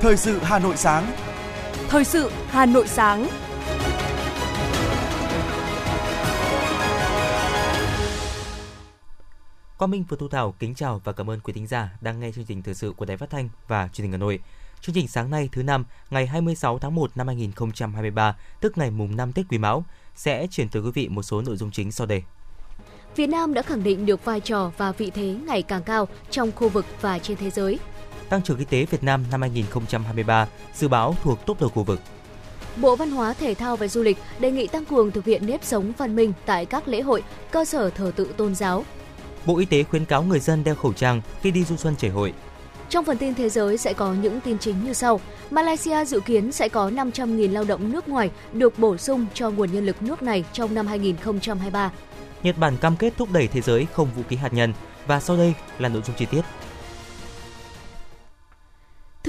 Thời sự Hà Nội sáng. Thời sự Hà Nội sáng. Quang Minh và Thu Thảo kính chào và cảm ơn quý thính giả đang nghe chương trình thời sự của Đài Phát thanh và Truyền hình Hà Nội. Chương trình sáng nay thứ năm, ngày 26 tháng 1 năm 2023, tức ngày mùng 5 Tết Quý Mão, sẽ chuyển tới quý vị một số nội dung chính sau đây. Việt Nam đã khẳng định được vai trò và vị thế ngày càng cao trong khu vực và trên thế giới. Tăng trưởng kinh tế Việt Nam năm 2023 dự báo thuộc top đầu khu vực. Bộ Văn hóa, Thể thao và Du lịch đề nghị tăng cường thực hiện nếp sống văn minh tại các lễ hội, cơ sở thờ tự tôn giáo. Bộ Y tế khuyến cáo người dân đeo khẩu trang khi đi du xuân chảy hội. Trong phần tin thế giới sẽ có những tin chính như sau. Malaysia dự kiến sẽ có 500.000 lao động nước ngoài được bổ sung cho nguồn nhân lực nước này trong năm 2023. Nhật Bản cam kết thúc đẩy thế giới không vũ khí hạt nhân và sau đây là nội dung chi tiết.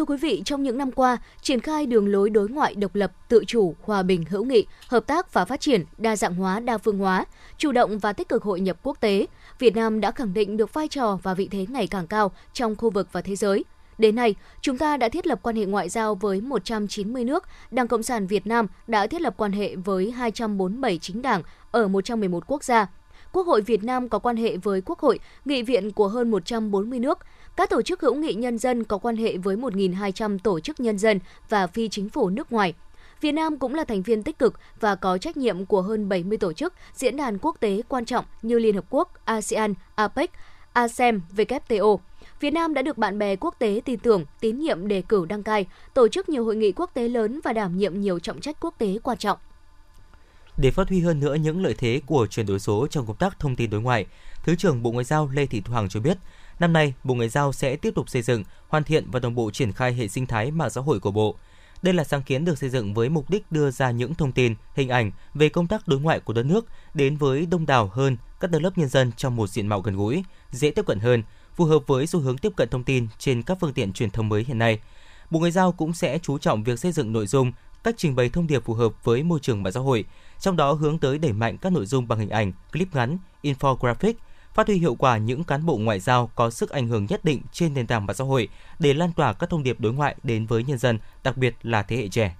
Thưa quý vị, trong những năm qua, triển khai đường lối đối ngoại độc lập, tự chủ, hòa bình, hữu nghị, hợp tác và phát triển, đa dạng hóa, đa phương hóa, chủ động và tích cực hội nhập quốc tế, Việt Nam đã khẳng định được vai trò và vị thế ngày càng cao trong khu vực và thế giới. Đến nay, chúng ta đã thiết lập quan hệ ngoại giao với 190 nước, Đảng Cộng sản Việt Nam đã thiết lập quan hệ với 247 chính đảng ở 111 quốc gia. Quốc hội Việt Nam có quan hệ với Quốc hội, nghị viện của hơn 140 nước, các tổ chức hữu nghị nhân dân có quan hệ với 1.200 tổ chức nhân dân và phi chính phủ nước ngoài. Việt Nam cũng là thành viên tích cực và có trách nhiệm của hơn 70 tổ chức, diễn đàn quốc tế quan trọng như Liên Hợp Quốc, ASEAN, APEC, ASEM, WTO. Việt Nam đã được bạn bè quốc tế tin tưởng, tín nhiệm đề cử đăng cai, tổ chức nhiều hội nghị quốc tế lớn và đảm nhiệm nhiều trọng trách quốc tế quan trọng. Để phát huy hơn nữa những lợi thế của chuyển đổi số trong công tác thông tin đối ngoại, Thứ trưởng Bộ Ngoại giao Lê Thị Thu Hằng cho biết, năm nay Bộ Ngoại giao sẽ tiếp tục xây dựng, hoàn thiện và đồng bộ triển khai hệ sinh thái mạng xã hội của Bộ. Đây là sáng kiến được xây dựng với mục đích đưa ra những thông tin, hình ảnh về công tác đối ngoại của đất nước đến với đông đảo hơn các tầng lớp nhân dân trong một diện mạo gần gũi, dễ tiếp cận hơn, phù hợp với xu hướng tiếp cận thông tin trên các phương tiện truyền thông mới hiện nay. Bộ Ngoại giao cũng sẽ chú trọng việc xây dựng nội dung, cách trình bày thông điệp phù hợp với môi trường mạng xã hội, trong đó hướng tới đẩy mạnh các nội dung bằng hình ảnh, clip ngắn, infographic, phát huy hiệu quả những cán bộ ngoại giao có sức ảnh hưởng nhất định trên nền tảng mạng xã hội để lan tỏa các thông điệp đối ngoại đến với nhân dân, đặc biệt là thế hệ trẻ.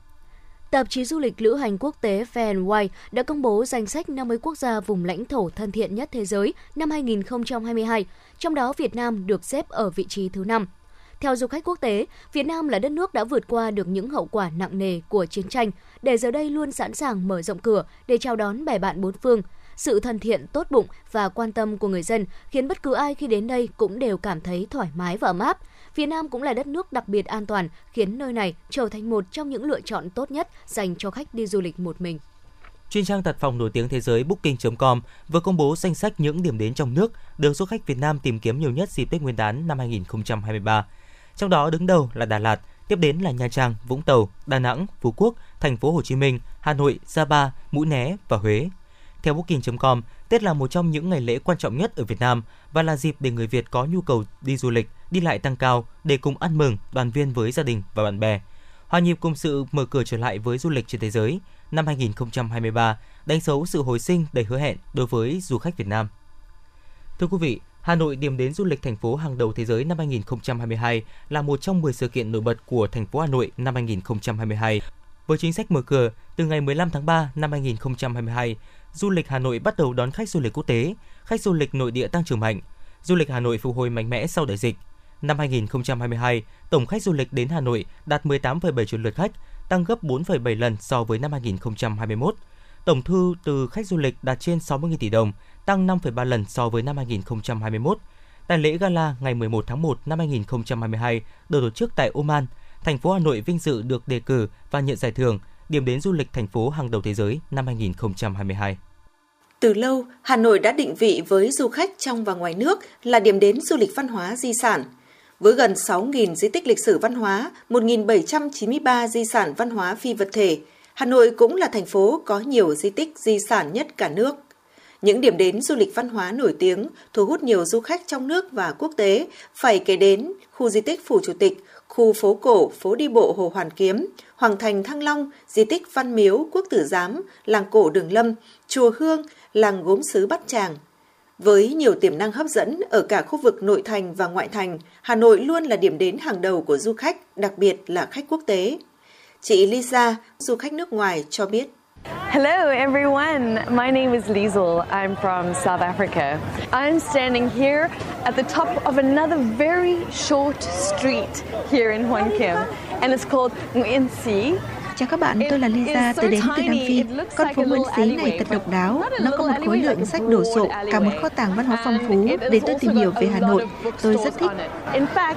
Tạp chí du lịch lữ hành quốc tế Fair White đã công bố danh sách 50 quốc gia vùng lãnh thổ thân thiện nhất thế giới năm 2022, trong đó Việt Nam được xếp ở vị trí thứ 5. Theo du khách quốc tế, Việt Nam là đất nước đã vượt qua được những hậu quả nặng nề của chiến tranh, để giờ đây luôn sẵn sàng mở rộng cửa để chào đón bè bạn bốn phương. Sự thân thiện, tốt bụng và quan tâm của người dân khiến bất cứ ai khi đến đây cũng đều cảm thấy thoải mái và ấm áp. Việt Nam cũng là đất nước đặc biệt an toàn, khiến nơi này trở thành một trong những lựa chọn tốt nhất dành cho khách đi du lịch một mình. Chuyên trang đặt phòng nổi tiếng thế giới Booking.com vừa công bố danh sách những điểm đến trong nước được du khách Việt Nam tìm kiếm nhiều nhất dịp Tết Nguyên đán năm 2023. Trong đó đứng đầu là Đà Lạt, tiếp đến là Nha Trang, Vũng Tàu, Đà Nẵng, Phú Quốc, Thành phố Hồ Chí Minh, Hà Nội, Sa Pa, Mũi Né và Huế. Theo Booking.com, Tết là một trong những ngày lễ quan trọng nhất ở Việt Nam và là dịp để người Việt có nhu cầu đi du lịch, đi lại tăng cao để cùng ăn mừng, đoàn viên với gia đình và bạn bè. Hòa nhịp cùng sự mở cửa trở lại với du lịch trên thế giới, năm 2023 đánh dấu sự hồi sinh đầy hứa hẹn đối với du khách Việt Nam. Thưa quý vị, Hà Nội điểm đến du lịch thành phố hàng đầu thế giới năm 2022 là một trong 10 sự kiện nổi bật của thành phố Hà Nội năm 2022. Với chính sách mở cửa, từ ngày 15 tháng 3 năm 2022, du lịch Hà Nội bắt đầu đón khách du lịch quốc tế, khách du lịch nội địa tăng trưởng mạnh. Du lịch Hà Nội phục hồi mạnh mẽ sau đại dịch. Năm 2022, tổng khách du lịch đến Hà Nội đạt 18,7 triệu lượt khách, tăng gấp 4,7 lần so với năm 2021. Tổng thu từ khách du lịch đạt trên 60.000 tỷ đồng, tăng 5,3 lần so với năm 2021. Tại lễ gala ngày 11 tháng 1 năm 2022 được tổ chức tại Oman, thành phố Hà Nội vinh dự được đề cử và nhận giải thưởng điểm đến du lịch thành phố hàng đầu thế giới năm 2022. Từ lâu, Hà Nội đã định vị với du khách trong và ngoài nước là điểm đến du lịch văn hóa di sản. Với gần 6.000 di tích lịch sử văn hóa, 1.793 di sản văn hóa phi vật thể, Hà Nội cũng là thành phố có nhiều di tích di sản nhất cả nước. Những điểm đến du lịch văn hóa nổi tiếng thu hút nhiều du khách trong nước và quốc tế, phải kể đến khu di tích Phủ Chủ tịch, khu phố cổ, phố đi bộ Hồ Hoàn Kiếm, Hoàng Thành Thăng Long, di tích Văn Miếu, Quốc Tử Giám, làng cổ Đường Lâm, chùa Hương, làng gốm sứ Bát Tràng. Với nhiều tiềm năng hấp dẫn ở cả khu vực nội thành và ngoại thành, Hà Nội luôn là điểm đến hàng đầu của du khách, đặc biệt là khách quốc tế. Chị Lisa, du khách nước ngoài, cho biết. Hello everyone, my name is Liesel. I'm from South Africa. I'm standing here at the top of another very short street here in Hoan Kim, and it's called Nguyen Si. Chào các bạn, tôi là Lisa, tôi đến từ Nam Phi. Con phố Nguyễn Xí này thật độc đáo. Nó có một khối lượng sách đồ sộ, cả một kho tàng văn hóa phong phú để tôi tìm hiểu về Hà Nội. Tôi rất thích. In fact,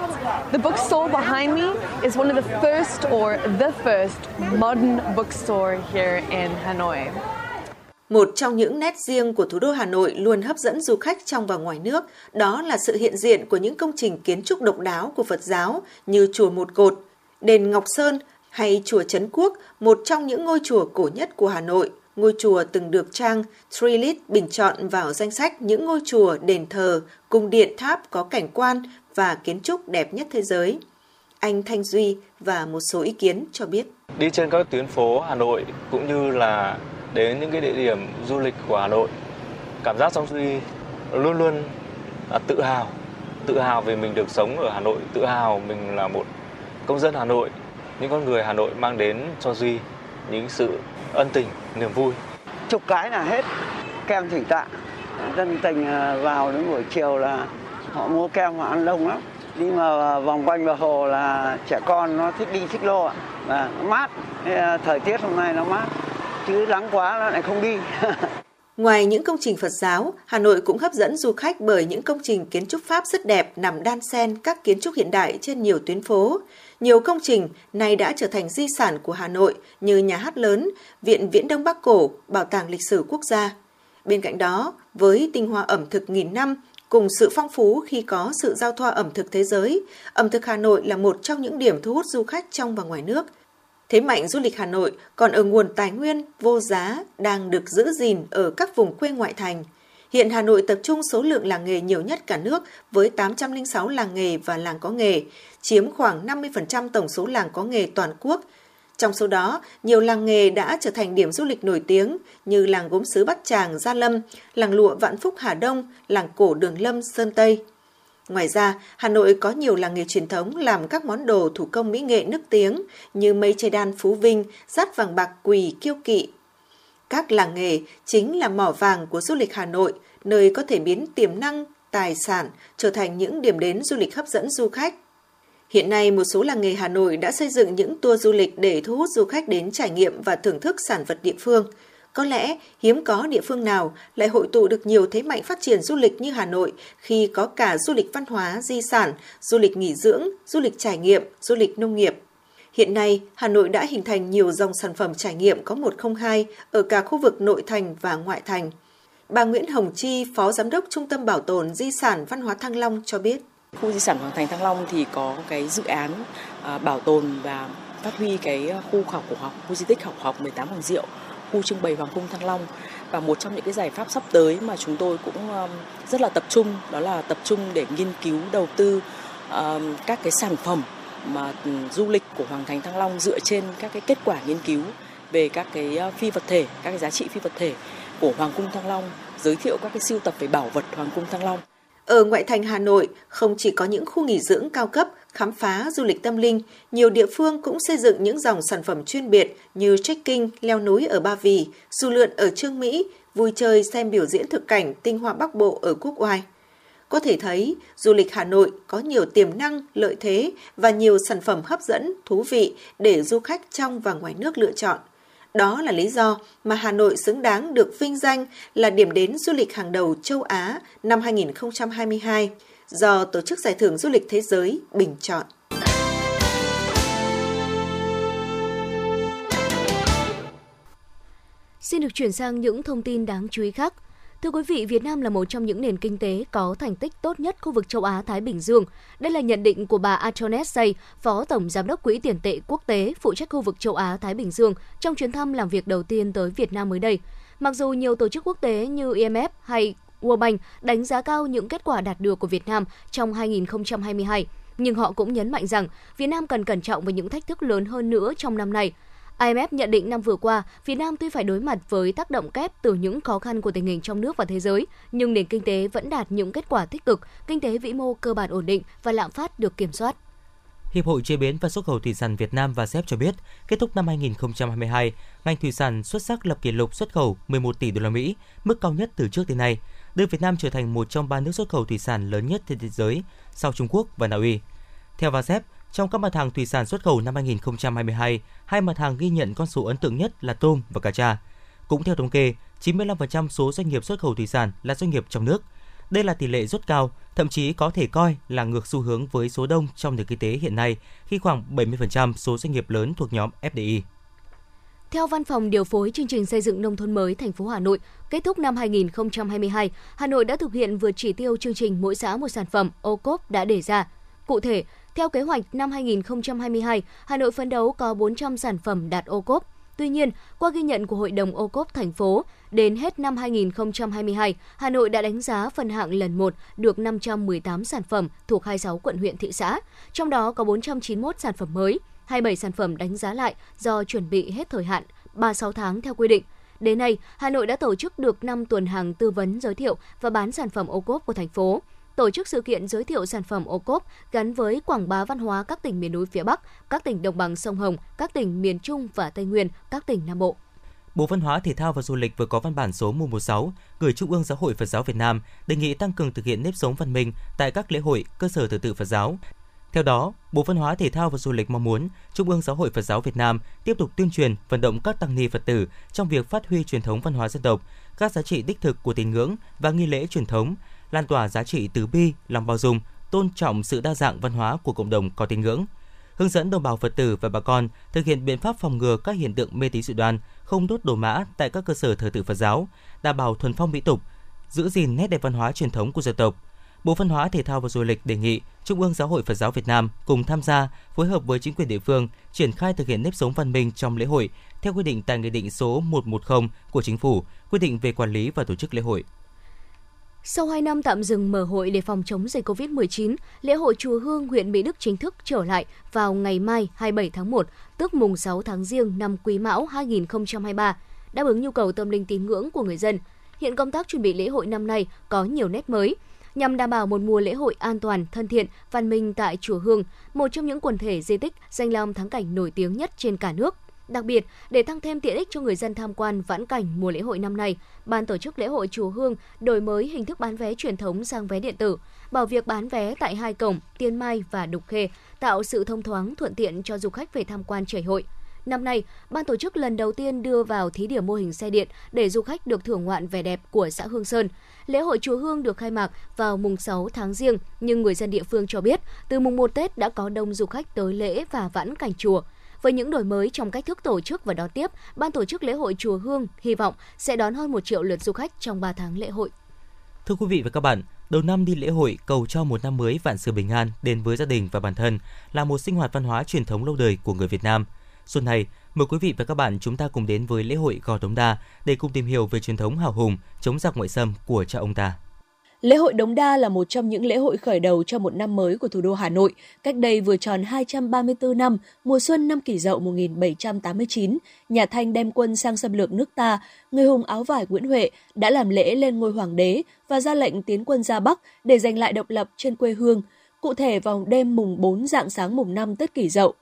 the bookstore behind me is one of the first or the first modern bookstore here in Hanoi. Một trong những nét riêng của thủ đô Hà Nội luôn hấp dẫn du khách trong và ngoài nước, đó là sự hiện diện của những công trình kiến trúc độc đáo của Phật giáo như chùa Một Cột, đền Ngọc Sơn hay chùa Trấn Quốc, một trong những ngôi chùa cổ nhất của Hà Nội. Ngôi chùa từng được trang Trilith bình chọn vào danh sách những ngôi chùa, đền thờ, cung điện tháp có cảnh quan và kiến trúc đẹp nhất thế giới. Anh Thanh Duy và một số ý kiến cho biết. Đi trên các tuyến phố Hà Nội cũng như là đến những cái địa điểm du lịch của Hà Nội, cảm giác trong Duy luôn luôn là tự hào, tự hào vì mình được sống ở Hà Nội, tự hào mình là một công dân Hà Nội những con người Hà Nội mang đến cho Duy những sự ân tình, niềm vui. Chục cái là hết kem thủy tạ. Dân tình à, vào đến buổi chiều là họ mua kem họ ăn đông lắm. Đi mà vòng quanh bờ hồ là trẻ con nó thích đi xích lô ạ. Và nó mát. À, thời tiết hôm nay nó mát. Chứ nắng quá nó lại không đi. Ngoài những công trình Phật giáo, Hà Nội cũng hấp dẫn du khách bởi những công trình kiến trúc Pháp rất đẹp nằm đan xen các kiến trúc hiện đại trên nhiều tuyến phố. Nhiều công trình này đã trở thành di sản của Hà Nội như Nhà hát lớn, Viện Viễn Đông Bắc Cổ, Bảo tàng Lịch sử Quốc gia. Bên cạnh đó, với tinh hoa ẩm thực nghìn năm, cùng sự phong phú khi có sự giao thoa ẩm thực thế giới, ẩm thực Hà Nội là một trong những điểm thu hút du khách trong và ngoài nước. Thế mạnh du lịch Hà Nội còn ở nguồn tài nguyên vô giá đang được giữ gìn ở các vùng quê ngoại thành. Hiện Hà Nội tập trung số lượng làng nghề nhiều nhất cả nước với 806 làng nghề và làng có nghề, chiếm khoảng 50% tổng số làng có nghề toàn quốc. Trong số đó, nhiều làng nghề đã trở thành điểm du lịch nổi tiếng như làng gốm sứ Bát Tràng, Gia Lâm, làng lụa Vạn Phúc Hà Đông, làng cổ Đường Lâm, Sơn Tây. Ngoài ra, Hà Nội có nhiều làng nghề truyền thống làm các món đồ thủ công mỹ nghệ nức tiếng như mây che đan Phú Vinh, rát vàng bạc quỳ, kiêu kỵ. Các làng nghề chính là mỏ vàng của du lịch Hà Nội, nơi có thể biến tiềm năng, tài sản trở thành những điểm đến du lịch hấp dẫn du khách. Hiện nay, một số làng nghề Hà Nội đã xây dựng những tour du lịch để thu hút du khách đến trải nghiệm và thưởng thức sản vật địa phương. Có lẽ hiếm có địa phương nào lại hội tụ được nhiều thế mạnh phát triển du lịch như Hà Nội khi có cả du lịch văn hóa, di sản, du lịch nghỉ dưỡng, du lịch trải nghiệm, du lịch nông nghiệp. Hiện nay, Hà Nội đã hình thành nhiều dòng sản phẩm trải nghiệm có 102 ở cả khu vực nội thành và ngoại thành. Bà Nguyễn Hồng Chi, Phó Giám đốc Trung tâm Bảo tồn Di sản Văn hóa Thăng Long cho biết. Khu di sản Hoàng Thành Thăng Long thì có cái dự án à, bảo tồn và phát huy cái à, khu khảo cổ học, khu di tích học học 18 Hoàng Diệu, khu trưng bày Hoàng cung Thăng Long và một trong những cái giải pháp sắp tới mà chúng tôi cũng um, rất là tập trung đó là tập trung để nghiên cứu đầu tư um, các cái sản phẩm mà du lịch của Hoàng Thành Thăng Long dựa trên các cái kết quả nghiên cứu về các cái uh, phi vật thể, các cái giá trị phi vật thể của Hoàng cung Thăng Long, giới thiệu các cái siêu tập về bảo vật Hoàng cung Thăng Long. Ở ngoại thành Hà Nội, không chỉ có những khu nghỉ dưỡng cao cấp, khám phá du lịch tâm linh, nhiều địa phương cũng xây dựng những dòng sản phẩm chuyên biệt như trekking, leo núi ở Ba Vì, du lượn ở Trương Mỹ, vui chơi xem biểu diễn thực cảnh tinh hoa Bắc Bộ ở Quốc Oai. Có thể thấy, du lịch Hà Nội có nhiều tiềm năng, lợi thế và nhiều sản phẩm hấp dẫn, thú vị để du khách trong và ngoài nước lựa chọn. Đó là lý do mà Hà Nội xứng đáng được vinh danh là điểm đến du lịch hàng đầu châu Á năm 2022 do Tổ chức Giải thưởng Du lịch Thế giới bình chọn. Xin được chuyển sang những thông tin đáng chú ý khác. Thưa quý vị, Việt Nam là một trong những nền kinh tế có thành tích tốt nhất khu vực châu Á Thái Bình Dương. Đây là nhận định của bà Antoinette Say, Phó Tổng Giám đốc Quỹ tiền tệ quốc tế phụ trách khu vực châu Á Thái Bình Dương trong chuyến thăm làm việc đầu tiên tới Việt Nam mới đây. Mặc dù nhiều tổ chức quốc tế như IMF hay World Bank đánh giá cao những kết quả đạt được của Việt Nam trong 2022, nhưng họ cũng nhấn mạnh rằng Việt Nam cần cẩn trọng với những thách thức lớn hơn nữa trong năm nay. IMF nhận định năm vừa qua, Việt Nam tuy phải đối mặt với tác động kép từ những khó khăn của tình hình trong nước và thế giới, nhưng nền kinh tế vẫn đạt những kết quả tích cực, kinh tế vĩ mô cơ bản ổn định và lạm phát được kiểm soát. Hiệp hội chế biến và xuất khẩu thủy sản Việt Nam và SEP cho biết, kết thúc năm 2022, ngành thủy sản xuất sắc lập kỷ lục xuất khẩu 11 tỷ đô la Mỹ, mức cao nhất từ trước đến nay, đưa Việt Nam trở thành một trong ba nước xuất khẩu thủy sản lớn nhất trên thế giới sau Trung Quốc và Na Uy. Theo VASEP, trong các mặt hàng thủy sản xuất khẩu năm 2022, hai mặt hàng ghi nhận con số ấn tượng nhất là tôm và cá cha. Cũng theo thống kê, 95% số doanh nghiệp xuất khẩu thủy sản là doanh nghiệp trong nước. Đây là tỷ lệ rất cao, thậm chí có thể coi là ngược xu hướng với số đông trong nền kinh tế hiện nay khi khoảng 70% số doanh nghiệp lớn thuộc nhóm FDI. Theo Văn phòng điều phối chương trình xây dựng nông thôn mới thành phố Hà Nội, kết thúc năm 2022, Hà Nội đã thực hiện vượt chỉ tiêu chương trình mỗi xã một sản phẩm ô cốp đã đề ra. Cụ thể, theo kế hoạch năm 2022, Hà Nội phấn đấu có 400 sản phẩm đạt ô cốp. Tuy nhiên, qua ghi nhận của Hội đồng ô cốp thành phố, đến hết năm 2022, Hà Nội đã đánh giá phần hạng lần 1 được 518 sản phẩm thuộc 26 quận huyện thị xã, trong đó có 491 sản phẩm mới, 27 sản phẩm đánh giá lại do chuẩn bị hết thời hạn 36 tháng theo quy định. Đến nay, Hà Nội đã tổ chức được 5 tuần hàng tư vấn giới thiệu và bán sản phẩm ô cốp của thành phố tổ chức sự kiện giới thiệu sản phẩm ô cốp gắn với quảng bá văn hóa các tỉnh miền núi phía Bắc, các tỉnh đồng bằng sông Hồng, các tỉnh miền Trung và Tây Nguyên, các tỉnh Nam Bộ. Bộ Văn hóa, Thể thao và Du lịch vừa có văn bản số 116 gửi Trung ương Giáo hội Phật giáo Việt Nam đề nghị tăng cường thực hiện nếp sống văn minh tại các lễ hội, cơ sở thờ tự Phật giáo. Theo đó, Bộ Văn hóa, Thể thao và Du lịch mong muốn Trung ương Giáo hội Phật giáo Việt Nam tiếp tục tuyên truyền, vận động các tăng ni Phật tử trong việc phát huy truyền thống văn hóa dân tộc, các giá trị đích thực của tín ngưỡng và nghi lễ truyền thống, lan tỏa giá trị từ bi, lòng bao dung, tôn trọng sự đa dạng văn hóa của cộng đồng có tín ngưỡng, hướng dẫn đồng bào Phật tử và bà con thực hiện biện pháp phòng ngừa các hiện tượng mê tín dị đoan, không đốt đồ mã tại các cơ sở thờ tự Phật giáo, đảm bảo thuần phong mỹ tục, giữ gìn nét đẹp văn hóa truyền thống của dân tộc. Bộ Văn hóa Thể thao và Du lịch đề nghị Trung ương Giáo hội Phật giáo Việt Nam cùng tham gia, phối hợp với chính quyền địa phương triển khai thực hiện nếp sống văn minh trong lễ hội theo quy định tại Nghị định số 110 của Chính phủ, quy định về quản lý và tổ chức lễ hội. Sau 2 năm tạm dừng mở hội để phòng chống dịch COVID-19, lễ hội Chùa Hương huyện Mỹ Đức chính thức trở lại vào ngày mai 27 tháng 1, tức mùng 6 tháng Giêng năm Quý Mão 2023, đáp ứng nhu cầu tâm linh tín ngưỡng của người dân. Hiện công tác chuẩn bị lễ hội năm nay có nhiều nét mới, nhằm đảm bảo một mùa lễ hội an toàn, thân thiện, văn minh tại Chùa Hương, một trong những quần thể di tích danh lam thắng cảnh nổi tiếng nhất trên cả nước. Đặc biệt, để tăng thêm tiện ích cho người dân tham quan vãn cảnh mùa lễ hội năm nay, ban tổ chức lễ hội Chùa Hương đổi mới hình thức bán vé truyền thống sang vé điện tử, bảo việc bán vé tại hai cổng Tiên Mai và Đục Khê, tạo sự thông thoáng thuận tiện cho du khách về tham quan chảy hội. Năm nay, ban tổ chức lần đầu tiên đưa vào thí điểm mô hình xe điện để du khách được thưởng ngoạn vẻ đẹp của xã Hương Sơn. Lễ hội Chùa Hương được khai mạc vào mùng 6 tháng Giêng, nhưng người dân địa phương cho biết, từ mùng 1 Tết đã có đông du khách tới lễ và vãn cảnh chùa. Với những đổi mới trong cách thức tổ chức và đón tiếp, ban tổ chức lễ hội Chùa Hương hy vọng sẽ đón hơn 1 triệu lượt du khách trong 3 tháng lễ hội. Thưa quý vị và các bạn, đầu năm đi lễ hội cầu cho một năm mới vạn sự bình an đến với gia đình và bản thân là một sinh hoạt văn hóa truyền thống lâu đời của người Việt Nam. Xuân này, mời quý vị và các bạn chúng ta cùng đến với lễ hội Gò Đống Đa để cùng tìm hiểu về truyền thống hào hùng chống giặc ngoại xâm của cha ông ta. Lễ hội Đống Đa là một trong những lễ hội khởi đầu cho một năm mới của thủ đô Hà Nội. Cách đây vừa tròn 234 năm, mùa xuân năm kỷ dậu 1789, nhà Thanh đem quân sang xâm lược nước ta, người hùng áo vải Nguyễn Huệ đã làm lễ lên ngôi hoàng đế và ra lệnh tiến quân ra Bắc để giành lại độc lập trên quê hương. Cụ thể vào đêm mùng 4 dạng sáng mùng 5 Tết kỷ dậu,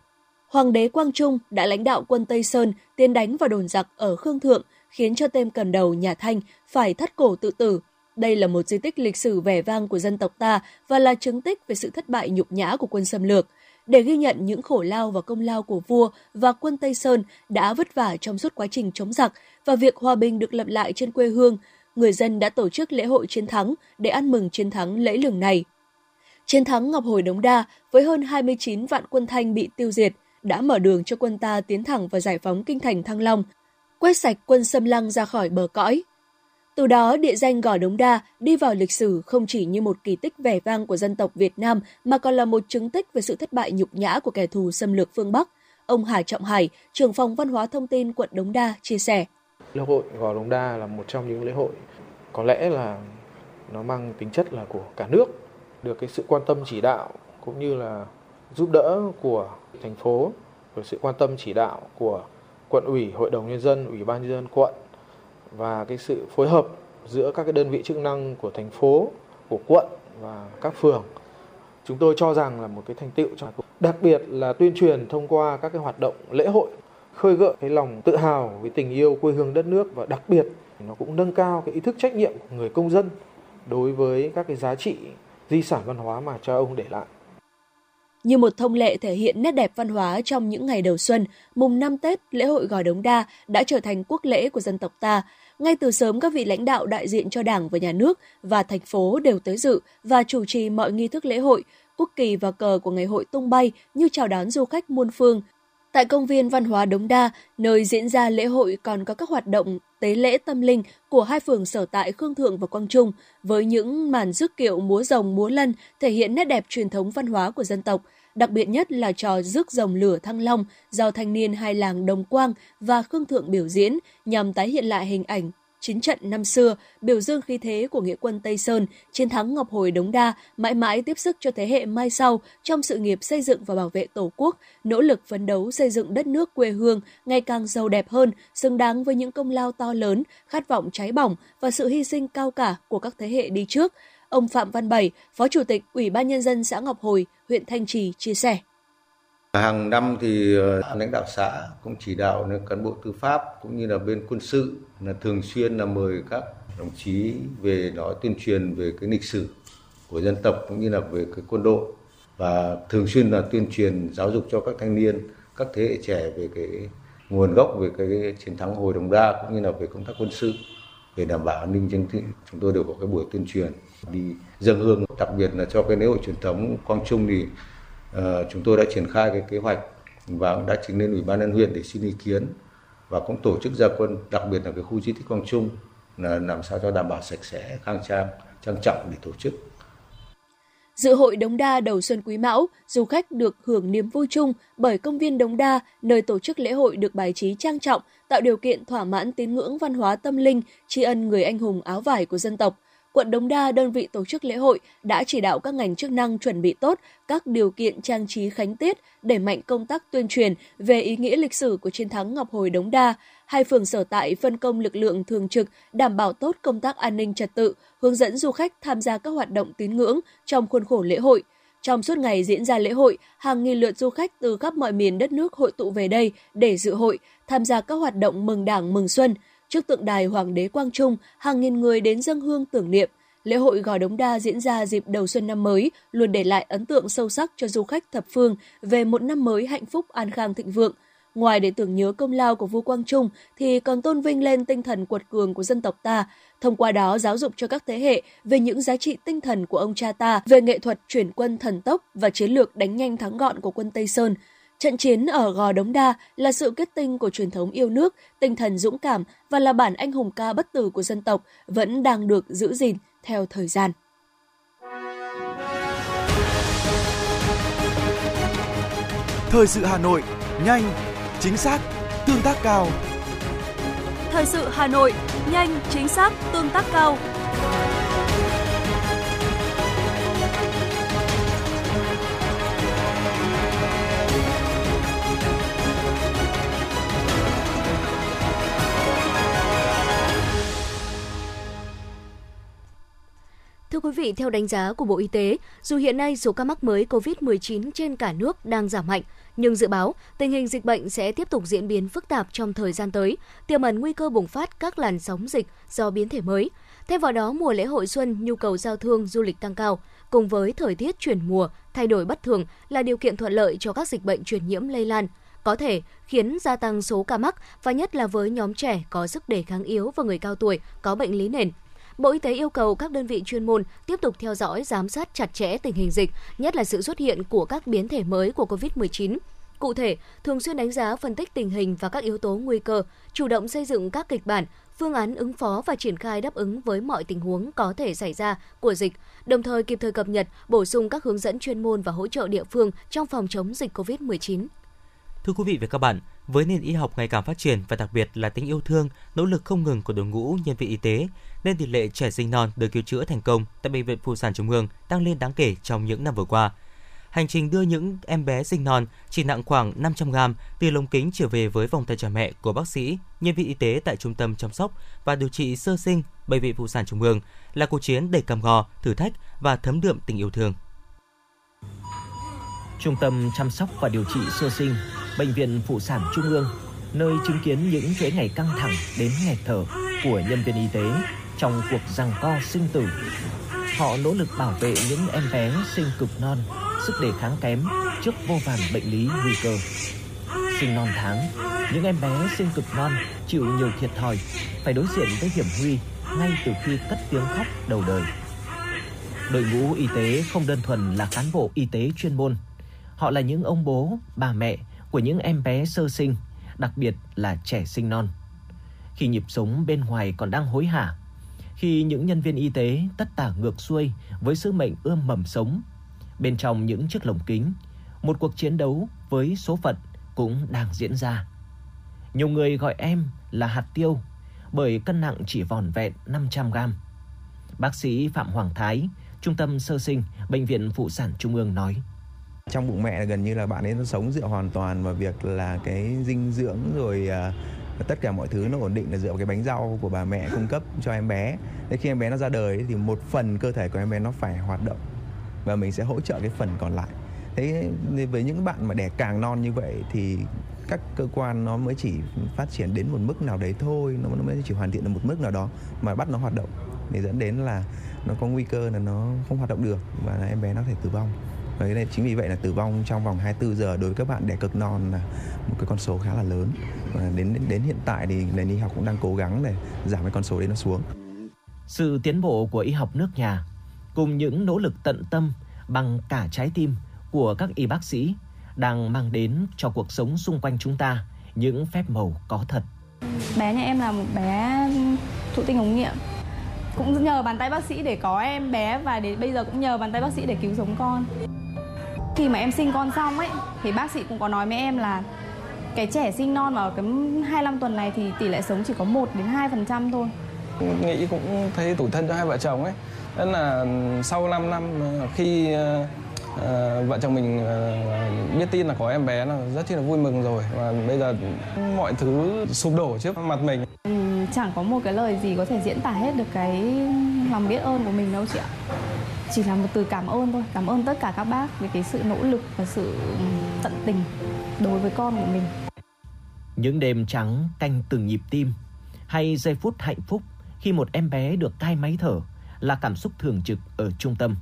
Hoàng đế Quang Trung đã lãnh đạo quân Tây Sơn tiến đánh vào đồn giặc ở Khương Thượng, khiến cho tên cầm đầu nhà Thanh phải thắt cổ tự tử đây là một di tích lịch sử vẻ vang của dân tộc ta và là chứng tích về sự thất bại nhục nhã của quân xâm lược. Để ghi nhận những khổ lao và công lao của vua và quân Tây Sơn đã vất vả trong suốt quá trình chống giặc và việc hòa bình được lập lại trên quê hương, người dân đã tổ chức lễ hội chiến thắng để ăn mừng chiến thắng lễ lừng này. Chiến thắng Ngọc Hồi Đống Đa với hơn 29 vạn quân Thanh bị tiêu diệt đã mở đường cho quân ta tiến thẳng vào giải phóng kinh thành Thăng Long, quét sạch quân xâm lăng ra khỏi bờ cõi. Từ đó, địa danh Gò Đống Đa đi vào lịch sử không chỉ như một kỳ tích vẻ vang của dân tộc Việt Nam mà còn là một chứng tích về sự thất bại nhục nhã của kẻ thù xâm lược phương Bắc. Ông Hà Trọng Hải, trưởng phòng văn hóa thông tin quận Đống Đa chia sẻ. Lễ hội Gò Đống Đa là một trong những lễ hội có lẽ là nó mang tính chất là của cả nước, được cái sự quan tâm chỉ đạo cũng như là giúp đỡ của thành phố, rồi sự quan tâm chỉ đạo của quận ủy, hội đồng nhân dân, ủy ban nhân dân quận và cái sự phối hợp giữa các cái đơn vị chức năng của thành phố, của quận và các phường. Chúng tôi cho rằng là một cái thành tựu cho đặc biệt là tuyên truyền thông qua các cái hoạt động lễ hội khơi gợi cái lòng tự hào với tình yêu quê hương đất nước và đặc biệt nó cũng nâng cao cái ý thức trách nhiệm của người công dân đối với các cái giá trị di sản văn hóa mà cha ông để lại. Như một thông lệ thể hiện nét đẹp văn hóa trong những ngày đầu xuân, mùng năm Tết, lễ hội Gò Đống Đa đã trở thành quốc lễ của dân tộc ta. Ngay từ sớm, các vị lãnh đạo đại diện cho Đảng và Nhà nước và thành phố đều tới dự và chủ trì mọi nghi thức lễ hội. Quốc kỳ và cờ của ngày hội tung bay như chào đón du khách muôn phương, Tại công viên văn hóa Đống Đa, nơi diễn ra lễ hội còn có các hoạt động tế lễ tâm linh của hai phường sở tại Khương Thượng và Quang Trung, với những màn rước kiệu múa rồng múa lân thể hiện nét đẹp truyền thống văn hóa của dân tộc. Đặc biệt nhất là trò rước rồng lửa Thăng Long do thanh niên hai làng Đồng Quang và Khương Thượng biểu diễn nhằm tái hiện lại hình ảnh chiến trận năm xưa, biểu dương khí thế của nghĩa quân Tây Sơn, chiến thắng Ngọc Hồi Đống Đa, mãi mãi tiếp sức cho thế hệ mai sau trong sự nghiệp xây dựng và bảo vệ Tổ quốc, nỗ lực phấn đấu xây dựng đất nước quê hương ngày càng giàu đẹp hơn, xứng đáng với những công lao to lớn, khát vọng cháy bỏng và sự hy sinh cao cả của các thế hệ đi trước. Ông Phạm Văn Bảy, Phó Chủ tịch Ủy ban Nhân dân xã Ngọc Hồi, huyện Thanh Trì chia sẻ. Hàng năm thì ờ, lãnh đạo xã cũng chỉ đạo cán bộ tư pháp cũng như là bên quân sự là thường xuyên là mời các đồng chí về nói tuyên truyền về cái lịch sử của dân tộc cũng như là về cái quân đội. Và thường xuyên là tuyên truyền giáo dục cho các thanh niên, các thế hệ trẻ về cái nguồn gốc về cái chiến thắng hồi đồng đa cũng như là về công tác quân sự để đảm bảo an ninh chính trị chúng tôi đều có cái buổi tuyên truyền đi dân hương đặc biệt là cho cái lễ hội truyền thống quang trung thì uh, chúng tôi đã triển khai cái kế hoạch và đã trình lên ủy ban nhân huyện để xin ý kiến và cũng tổ chức gia quân đặc biệt là cái khu di tích Quang Trung là làm sao cho đảm bảo sạch sẽ, khang trang, trang trọng để tổ chức. Dự hội Đống Đa đầu xuân Quý Mão, du khách được hưởng niềm vui chung bởi công viên Đống Đa, nơi tổ chức lễ hội được bài trí trang trọng, tạo điều kiện thỏa mãn tín ngưỡng văn hóa tâm linh, tri ân người anh hùng áo vải của dân tộc – quận Đống Đa, đơn vị tổ chức lễ hội, đã chỉ đạo các ngành chức năng chuẩn bị tốt các điều kiện trang trí khánh tiết, đẩy mạnh công tác tuyên truyền về ý nghĩa lịch sử của chiến thắng Ngọc Hồi Đống Đa. Hai phường sở tại phân công lực lượng thường trực đảm bảo tốt công tác an ninh trật tự, hướng dẫn du khách tham gia các hoạt động tín ngưỡng trong khuôn khổ lễ hội. Trong suốt ngày diễn ra lễ hội, hàng nghìn lượt du khách từ khắp mọi miền đất nước hội tụ về đây để dự hội, tham gia các hoạt động mừng Đảng mừng Xuân – Trước tượng đài Hoàng đế Quang Trung, hàng nghìn người đến dâng hương tưởng niệm. Lễ hội Gò Đống Đa diễn ra dịp đầu xuân năm mới, luôn để lại ấn tượng sâu sắc cho du khách thập phương về một năm mới hạnh phúc an khang thịnh vượng. Ngoài để tưởng nhớ công lao của vua Quang Trung thì còn tôn vinh lên tinh thần quật cường của dân tộc ta, thông qua đó giáo dục cho các thế hệ về những giá trị tinh thần của ông cha ta, về nghệ thuật chuyển quân thần tốc và chiến lược đánh nhanh thắng gọn của quân Tây Sơn, Trận chiến ở Gò Đống Đa là sự kết tinh của truyền thống yêu nước, tinh thần dũng cảm và là bản anh hùng ca bất tử của dân tộc vẫn đang được giữ gìn theo thời gian. Thời sự Hà Nội, nhanh, chính xác, tương tác cao. Thời sự Hà Nội, nhanh, chính xác, tương tác cao. Thưa quý vị, theo đánh giá của Bộ Y tế, dù hiện nay số ca mắc mới COVID-19 trên cả nước đang giảm mạnh, nhưng dự báo tình hình dịch bệnh sẽ tiếp tục diễn biến phức tạp trong thời gian tới, tiềm ẩn nguy cơ bùng phát các làn sóng dịch do biến thể mới. Thêm vào đó, mùa lễ hội xuân, nhu cầu giao thương, du lịch tăng cao, cùng với thời tiết chuyển mùa, thay đổi bất thường là điều kiện thuận lợi cho các dịch bệnh truyền nhiễm lây lan, có thể khiến gia tăng số ca mắc và nhất là với nhóm trẻ có sức đề kháng yếu và người cao tuổi có bệnh lý nền Bộ Y tế yêu cầu các đơn vị chuyên môn tiếp tục theo dõi, giám sát chặt chẽ tình hình dịch, nhất là sự xuất hiện của các biến thể mới của COVID-19. Cụ thể, thường xuyên đánh giá phân tích tình hình và các yếu tố nguy cơ, chủ động xây dựng các kịch bản, phương án ứng phó và triển khai đáp ứng với mọi tình huống có thể xảy ra của dịch, đồng thời kịp thời cập nhật, bổ sung các hướng dẫn chuyên môn và hỗ trợ địa phương trong phòng chống dịch COVID-19. Thưa quý vị và các bạn, với nền y học ngày càng phát triển và đặc biệt là tính yêu thương, nỗ lực không ngừng của đội ngũ nhân viên y tế, nên tỷ lệ trẻ sinh non được cứu chữa thành công tại bệnh viện Phụ sản Trung ương tăng lên đáng kể trong những năm vừa qua. Hành trình đưa những em bé sinh non chỉ nặng khoảng 500 g từ lồng kính trở về với vòng tay cha mẹ của bác sĩ, nhân viên y tế tại Trung tâm chăm sóc và điều trị sơ sinh Bệnh viện Phụ sản Trung ương là cuộc chiến đầy cam go, thử thách và thấm đượm tình yêu thương. Trung tâm chăm sóc và điều trị sơ sinh Bệnh viện Phụ sản Trung ương nơi chứng kiến những chuỗi ngày căng thẳng đến nghẹt thở của nhân viên y tế trong cuộc giằng co sinh tử. Họ nỗ lực bảo vệ những em bé sinh cực non, sức đề kháng kém trước vô vàn bệnh lý nguy cơ. Sinh non tháng, những em bé sinh cực non chịu nhiều thiệt thòi, phải đối diện với hiểm nguy ngay từ khi cất tiếng khóc đầu đời. Đội ngũ y tế không đơn thuần là cán bộ y tế chuyên môn. Họ là những ông bố, bà mẹ của những em bé sơ sinh, đặc biệt là trẻ sinh non. Khi nhịp sống bên ngoài còn đang hối hả, khi những nhân viên y tế tất tả ngược xuôi với sứ mệnh ươm mầm sống, bên trong những chiếc lồng kính, một cuộc chiến đấu với số phận cũng đang diễn ra. Nhiều người gọi em là hạt tiêu bởi cân nặng chỉ vòn vẹn 500 gram. Bác sĩ Phạm Hoàng Thái, Trung tâm Sơ sinh, Bệnh viện Phụ sản Trung ương nói. Trong bụng mẹ gần như là bạn ấy nó sống dựa hoàn toàn vào việc là cái dinh dưỡng rồi uh, tất cả mọi thứ nó ổn định là dựa vào cái bánh rau của bà mẹ cung cấp cho em bé. Thế khi em bé nó ra đời thì một phần cơ thể của em bé nó phải hoạt động và mình sẽ hỗ trợ cái phần còn lại. Thế với những bạn mà đẻ càng non như vậy thì các cơ quan nó mới chỉ phát triển đến một mức nào đấy thôi nó mới chỉ hoàn thiện được một mức nào đó mà bắt nó hoạt động để dẫn đến là nó có nguy cơ là nó không hoạt động được và em bé nó thể tử vong và nên chính vì vậy là tử vong trong vòng 24 giờ đối với các bạn đẻ cực non là một cái con số khá là lớn và đến đến hiện tại thì nền y học cũng đang cố gắng để giảm cái con số đấy nó xuống. Sự tiến bộ của y học nước nhà cùng những nỗ lực tận tâm bằng cả trái tim của các y bác sĩ đang mang đến cho cuộc sống xung quanh chúng ta những phép màu có thật. Bé nhà em là một bé thụ tinh ống nghiệm. Cũng nhờ bàn tay bác sĩ để có em bé và đến bây giờ cũng nhờ bàn tay bác sĩ để cứu sống con. Khi mà em sinh con xong ấy thì bác sĩ cũng có nói với em là cái trẻ sinh non vào cái 25 tuần này thì tỷ lệ sống chỉ có 1 đến 2% thôi. Nghĩ cũng thấy tủi thân cho hai vợ chồng ấy. Nên là sau 5 năm khi À, vợ chồng mình à, biết tin là có em bé là rất là vui mừng rồi và bây giờ mọi thứ sụp đổ trước mặt mình ừ, chẳng có một cái lời gì có thể diễn tả hết được cái lòng biết ơn của mình đâu chị ạ chỉ là một từ cảm ơn thôi. Cảm ơn tất cả các bác về cái sự nỗ lực và sự ừ, tận tình đối với con của mình. Những đêm trắng canh từng nhịp tim hay giây phút hạnh phúc khi một em bé được cai máy thở là cảm xúc thường trực ở trung tâm.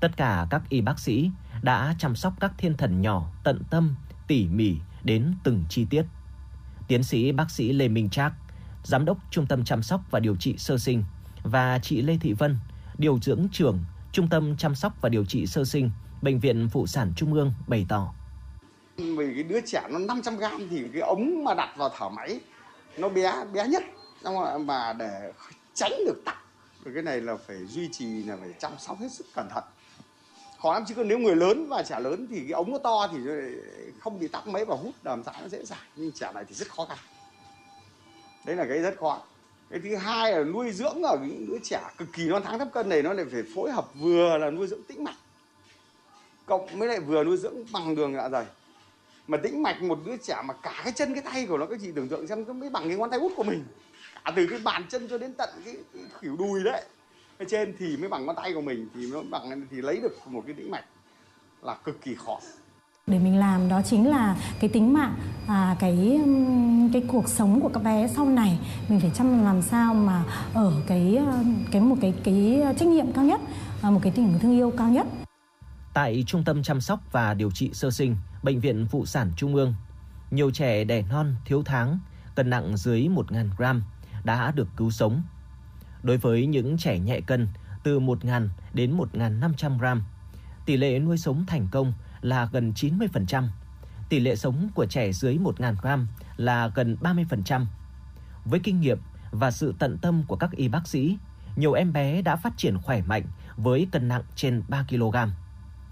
Tất cả các y bác sĩ đã chăm sóc các thiên thần nhỏ tận tâm, tỉ mỉ đến từng chi tiết. Tiến sĩ bác sĩ Lê Minh Trác, giám đốc Trung tâm chăm sóc và điều trị sơ sinh và chị Lê Thị Vân, điều dưỡng trưởng Trung tâm chăm sóc và điều trị sơ sinh, Bệnh viện Phụ sản Trung ương bày tỏ. Vì cái đứa trẻ nó 500 gram thì cái ống mà đặt vào thở máy nó bé bé nhất. Mà để tránh được tắc cái này là phải duy trì là phải chăm sóc hết sức cẩn thận. Khó lắm chứ còn nếu người lớn và trẻ lớn thì cái ống nó to thì không bị tắc mấy và hút làm sao nó dễ dàng. Nhưng trẻ này thì rất khó khăn. Đấy là cái rất khó cái thứ hai là nuôi dưỡng ở những đứa trẻ cực kỳ non tháng thấp cân này nó lại phải phối hợp vừa là nuôi dưỡng tĩnh mạch. Cộng với lại vừa nuôi dưỡng bằng đường dạ dày mà tĩnh mạch một đứa trẻ mà cả cái chân cái tay của nó các chị tưởng tượng xem nó mới bằng cái ngón tay út của mình. Cả từ cái bàn chân cho đến tận cái, cái khỉu đùi đấy. Ở trên thì mới bằng ngón tay của mình thì nó bằng thì lấy được một cái tĩnh mạch là cực kỳ khó để mình làm đó chính là cái tính mạng à, cái cái cuộc sống của các bé sau này. Mình phải chăm làm sao mà ở cái cái một cái cái trách nhiệm cao nhất à, một cái tình thương yêu cao nhất. Tại trung tâm chăm sóc và điều trị sơ sinh bệnh viện phụ sản trung ương nhiều trẻ đẻ non thiếu tháng cân nặng dưới 1.000 gram đã được cứu sống. Đối với những trẻ nhẹ cân từ 1.000 đến 1.500 gram, tỷ lệ nuôi sống thành công là gần 90%. Tỷ lệ sống của trẻ dưới 1.000 gram là gần 30%. Với kinh nghiệm và sự tận tâm của các y bác sĩ, nhiều em bé đã phát triển khỏe mạnh với cân nặng trên 3 kg.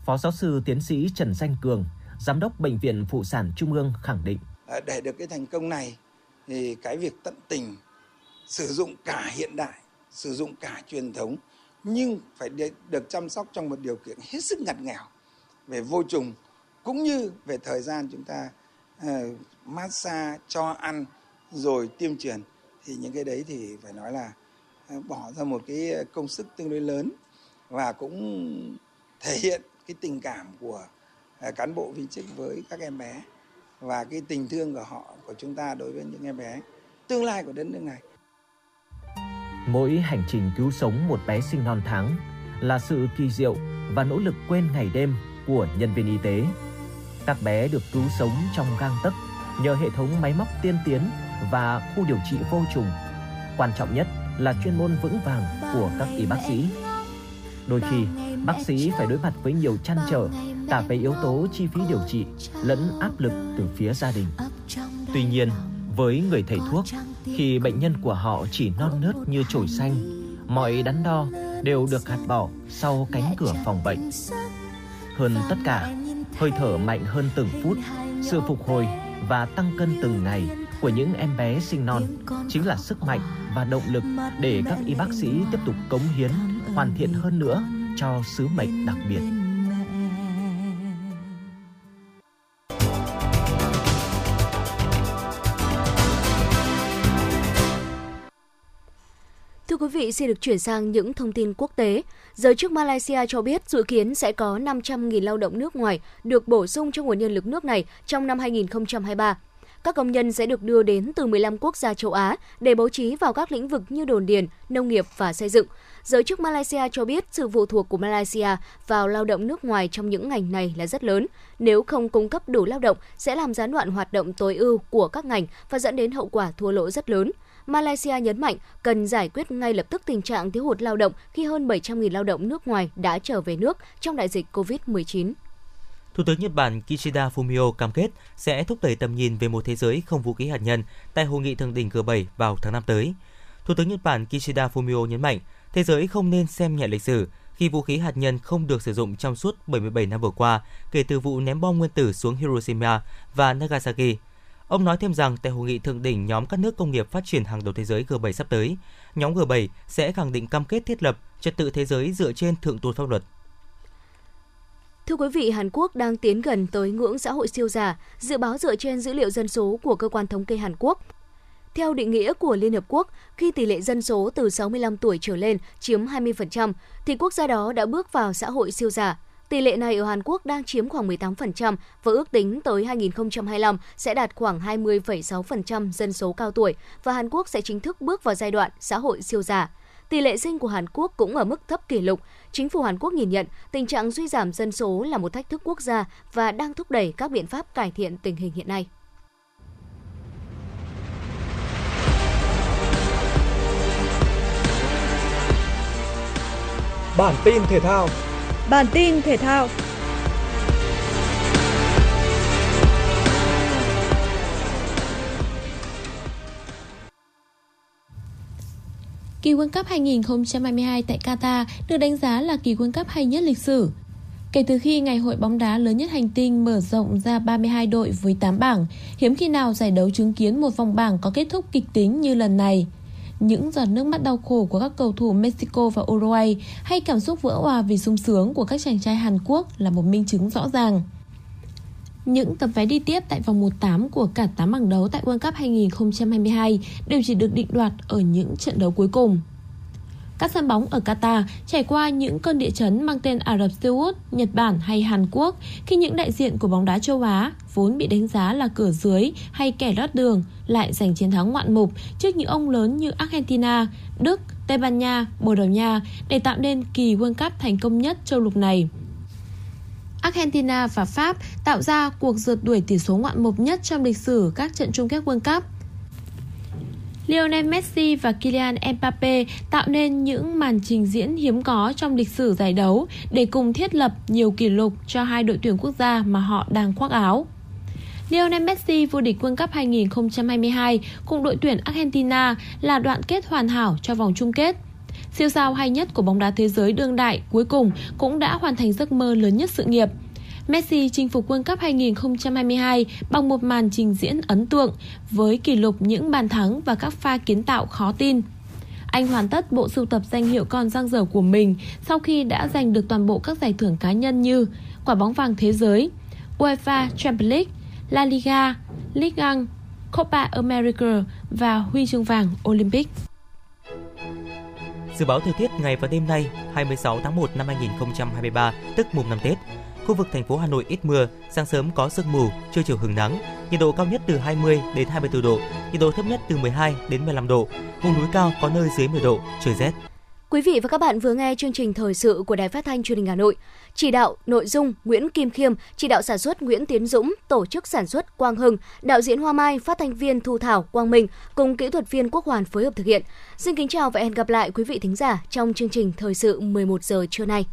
Phó giáo sư tiến sĩ Trần Danh Cường, giám đốc bệnh viện phụ sản Trung ương khẳng định: à, để được cái thành công này thì cái việc tận tình sử dụng cả hiện đại sử dụng cả truyền thống nhưng phải được chăm sóc trong một điều kiện hết sức ngặt nghèo về vô trùng cũng như về thời gian chúng ta uh, massage cho ăn rồi tiêm truyền thì những cái đấy thì phải nói là uh, bỏ ra một cái công sức tương đối lớn và cũng thể hiện cái tình cảm của uh, cán bộ viên chức với các em bé và cái tình thương của họ của chúng ta đối với những em bé tương lai của đất nước này. Mỗi hành trình cứu sống một bé sinh non tháng là sự kỳ diệu và nỗ lực quên ngày đêm của nhân viên y tế. Các bé được cứu sống trong gang tấc nhờ hệ thống máy móc tiên tiến và khu điều trị vô trùng. Quan trọng nhất là chuyên môn vững vàng của các y bác sĩ. Đôi khi, bác sĩ phải đối mặt với nhiều chăn trở cả về yếu tố chi phí điều trị lẫn áp lực từ phía gia đình. Tuy nhiên, với người thầy thuốc, khi bệnh nhân của họ chỉ non nớt như chổi xanh, mọi đắn đo đều được gạt bỏ sau cánh cửa phòng bệnh. Hơn tất cả, hơi thở mạnh hơn từng phút, sự phục hồi và tăng cân từng ngày của những em bé sinh non chính là sức mạnh và động lực để các y bác sĩ tiếp tục cống hiến, hoàn thiện hơn nữa cho sứ mệnh đặc biệt. Vị, xin được chuyển sang những thông tin quốc tế. Giới chức Malaysia cho biết dự kiến sẽ có 500.000 lao động nước ngoài được bổ sung cho nguồn nhân lực nước này trong năm 2023. Các công nhân sẽ được đưa đến từ 15 quốc gia châu Á để bố trí vào các lĩnh vực như đồn điền, nông nghiệp và xây dựng. Giới chức Malaysia cho biết sự phụ thuộc của Malaysia vào lao động nước ngoài trong những ngành này là rất lớn. Nếu không cung cấp đủ lao động sẽ làm gián đoạn hoạt động tối ưu của các ngành và dẫn đến hậu quả thua lỗ rất lớn. Malaysia nhấn mạnh cần giải quyết ngay lập tức tình trạng thiếu hụt lao động khi hơn 700.000 lao động nước ngoài đã trở về nước trong đại dịch COVID-19. Thủ tướng Nhật Bản Kishida Fumio cam kết sẽ thúc đẩy tầm nhìn về một thế giới không vũ khí hạt nhân tại hội nghị thượng đỉnh G7 vào tháng 5 tới. Thủ tướng Nhật Bản Kishida Fumio nhấn mạnh, thế giới không nên xem nhẹ lịch sử khi vũ khí hạt nhân không được sử dụng trong suốt 77 năm vừa qua kể từ vụ ném bom nguyên tử xuống Hiroshima và Nagasaki. Ông nói thêm rằng tại hội nghị thượng đỉnh nhóm các nước công nghiệp phát triển hàng đầu thế giới G7 sắp tới, nhóm G7 sẽ khẳng định cam kết thiết lập trật tự thế giới dựa trên thượng tôn pháp luật. Thưa quý vị, Hàn Quốc đang tiến gần tới ngưỡng xã hội siêu già, dự báo dựa trên dữ liệu dân số của cơ quan thống kê Hàn Quốc. Theo định nghĩa của Liên Hợp Quốc, khi tỷ lệ dân số từ 65 tuổi trở lên chiếm 20%, thì quốc gia đó đã bước vào xã hội siêu già. Tỷ lệ này ở Hàn Quốc đang chiếm khoảng 18% và ước tính tới 2025 sẽ đạt khoảng 20,6% dân số cao tuổi và Hàn Quốc sẽ chính thức bước vào giai đoạn xã hội siêu già. Tỷ lệ sinh của Hàn Quốc cũng ở mức thấp kỷ lục. Chính phủ Hàn Quốc nhìn nhận tình trạng suy giảm dân số là một thách thức quốc gia và đang thúc đẩy các biện pháp cải thiện tình hình hiện nay. Bản tin thể thao Bản tin thể thao Kỳ World Cup 2022 tại Qatar được đánh giá là kỳ World Cup hay nhất lịch sử. Kể từ khi ngày hội bóng đá lớn nhất hành tinh mở rộng ra 32 đội với 8 bảng, hiếm khi nào giải đấu chứng kiến một vòng bảng có kết thúc kịch tính như lần này. Những giọt nước mắt đau khổ của các cầu thủ Mexico và Uruguay, hay cảm xúc vỡ hòa vì sung sướng của các chàng trai Hàn Quốc là một minh chứng rõ ràng. Những tấm vé đi tiếp tại vòng 1-8 của cả 8 bảng đấu tại World Cup 2022 đều chỉ được định đoạt ở những trận đấu cuối cùng. Các sân bóng ở Qatar trải qua những cơn địa chấn mang tên Ả Rập Xê Út, Nhật Bản hay Hàn Quốc khi những đại diện của bóng đá châu Á vốn bị đánh giá là cửa dưới hay kẻ lót đường lại giành chiến thắng ngoạn mục trước những ông lớn như Argentina, Đức, Tây Ban Nha, Bồ Đào Nha để tạo nên kỳ World Cup thành công nhất châu lục này. Argentina và Pháp tạo ra cuộc rượt đuổi tỷ số ngoạn mục nhất trong lịch sử các trận chung kết World Cup. Lionel Messi và Kylian Mbappe tạo nên những màn trình diễn hiếm có trong lịch sử giải đấu để cùng thiết lập nhiều kỷ lục cho hai đội tuyển quốc gia mà họ đang khoác áo. Lionel Messi vô địch World Cup 2022 cùng đội tuyển Argentina là đoạn kết hoàn hảo cho vòng chung kết. Siêu sao hay nhất của bóng đá thế giới đương đại cuối cùng cũng đã hoàn thành giấc mơ lớn nhất sự nghiệp. Messi chinh phục World Cup 2022 bằng một màn trình diễn ấn tượng với kỷ lục những bàn thắng và các pha kiến tạo khó tin. Anh hoàn tất bộ sưu tập danh hiệu con răng dở của mình sau khi đã giành được toàn bộ các giải thưởng cá nhân như quả bóng vàng thế giới, UEFA Champions League, La Liga, Ligue 1, Copa America và huy chương vàng Olympic. Dự báo thời tiết ngày và đêm nay, 26 tháng 1 năm 2023, tức mùng năm Tết. Khu vực thành phố Hà Nội ít mưa, sáng sớm có sương mù, trưa chiều hứng nắng. Nhiệt độ cao nhất từ 20 đến 24 độ, nhiệt độ thấp nhất từ 12 đến 15 độ. Vùng núi cao có nơi dưới 10 độ, trời rét. Quý vị và các bạn vừa nghe chương trình thời sự của Đài Phát thanh Truyền hình Hà Nội. Chỉ đạo nội dung Nguyễn Kim Khiêm, chỉ đạo sản xuất Nguyễn Tiến Dũng, tổ chức sản xuất Quang Hưng, đạo diễn Hoa Mai, phát thanh viên Thu Thảo, Quang Minh cùng kỹ thuật viên Quốc Hoàn phối hợp thực hiện. Xin kính chào và hẹn gặp lại quý vị thính giả trong chương trình thời sự 11 giờ trưa nay.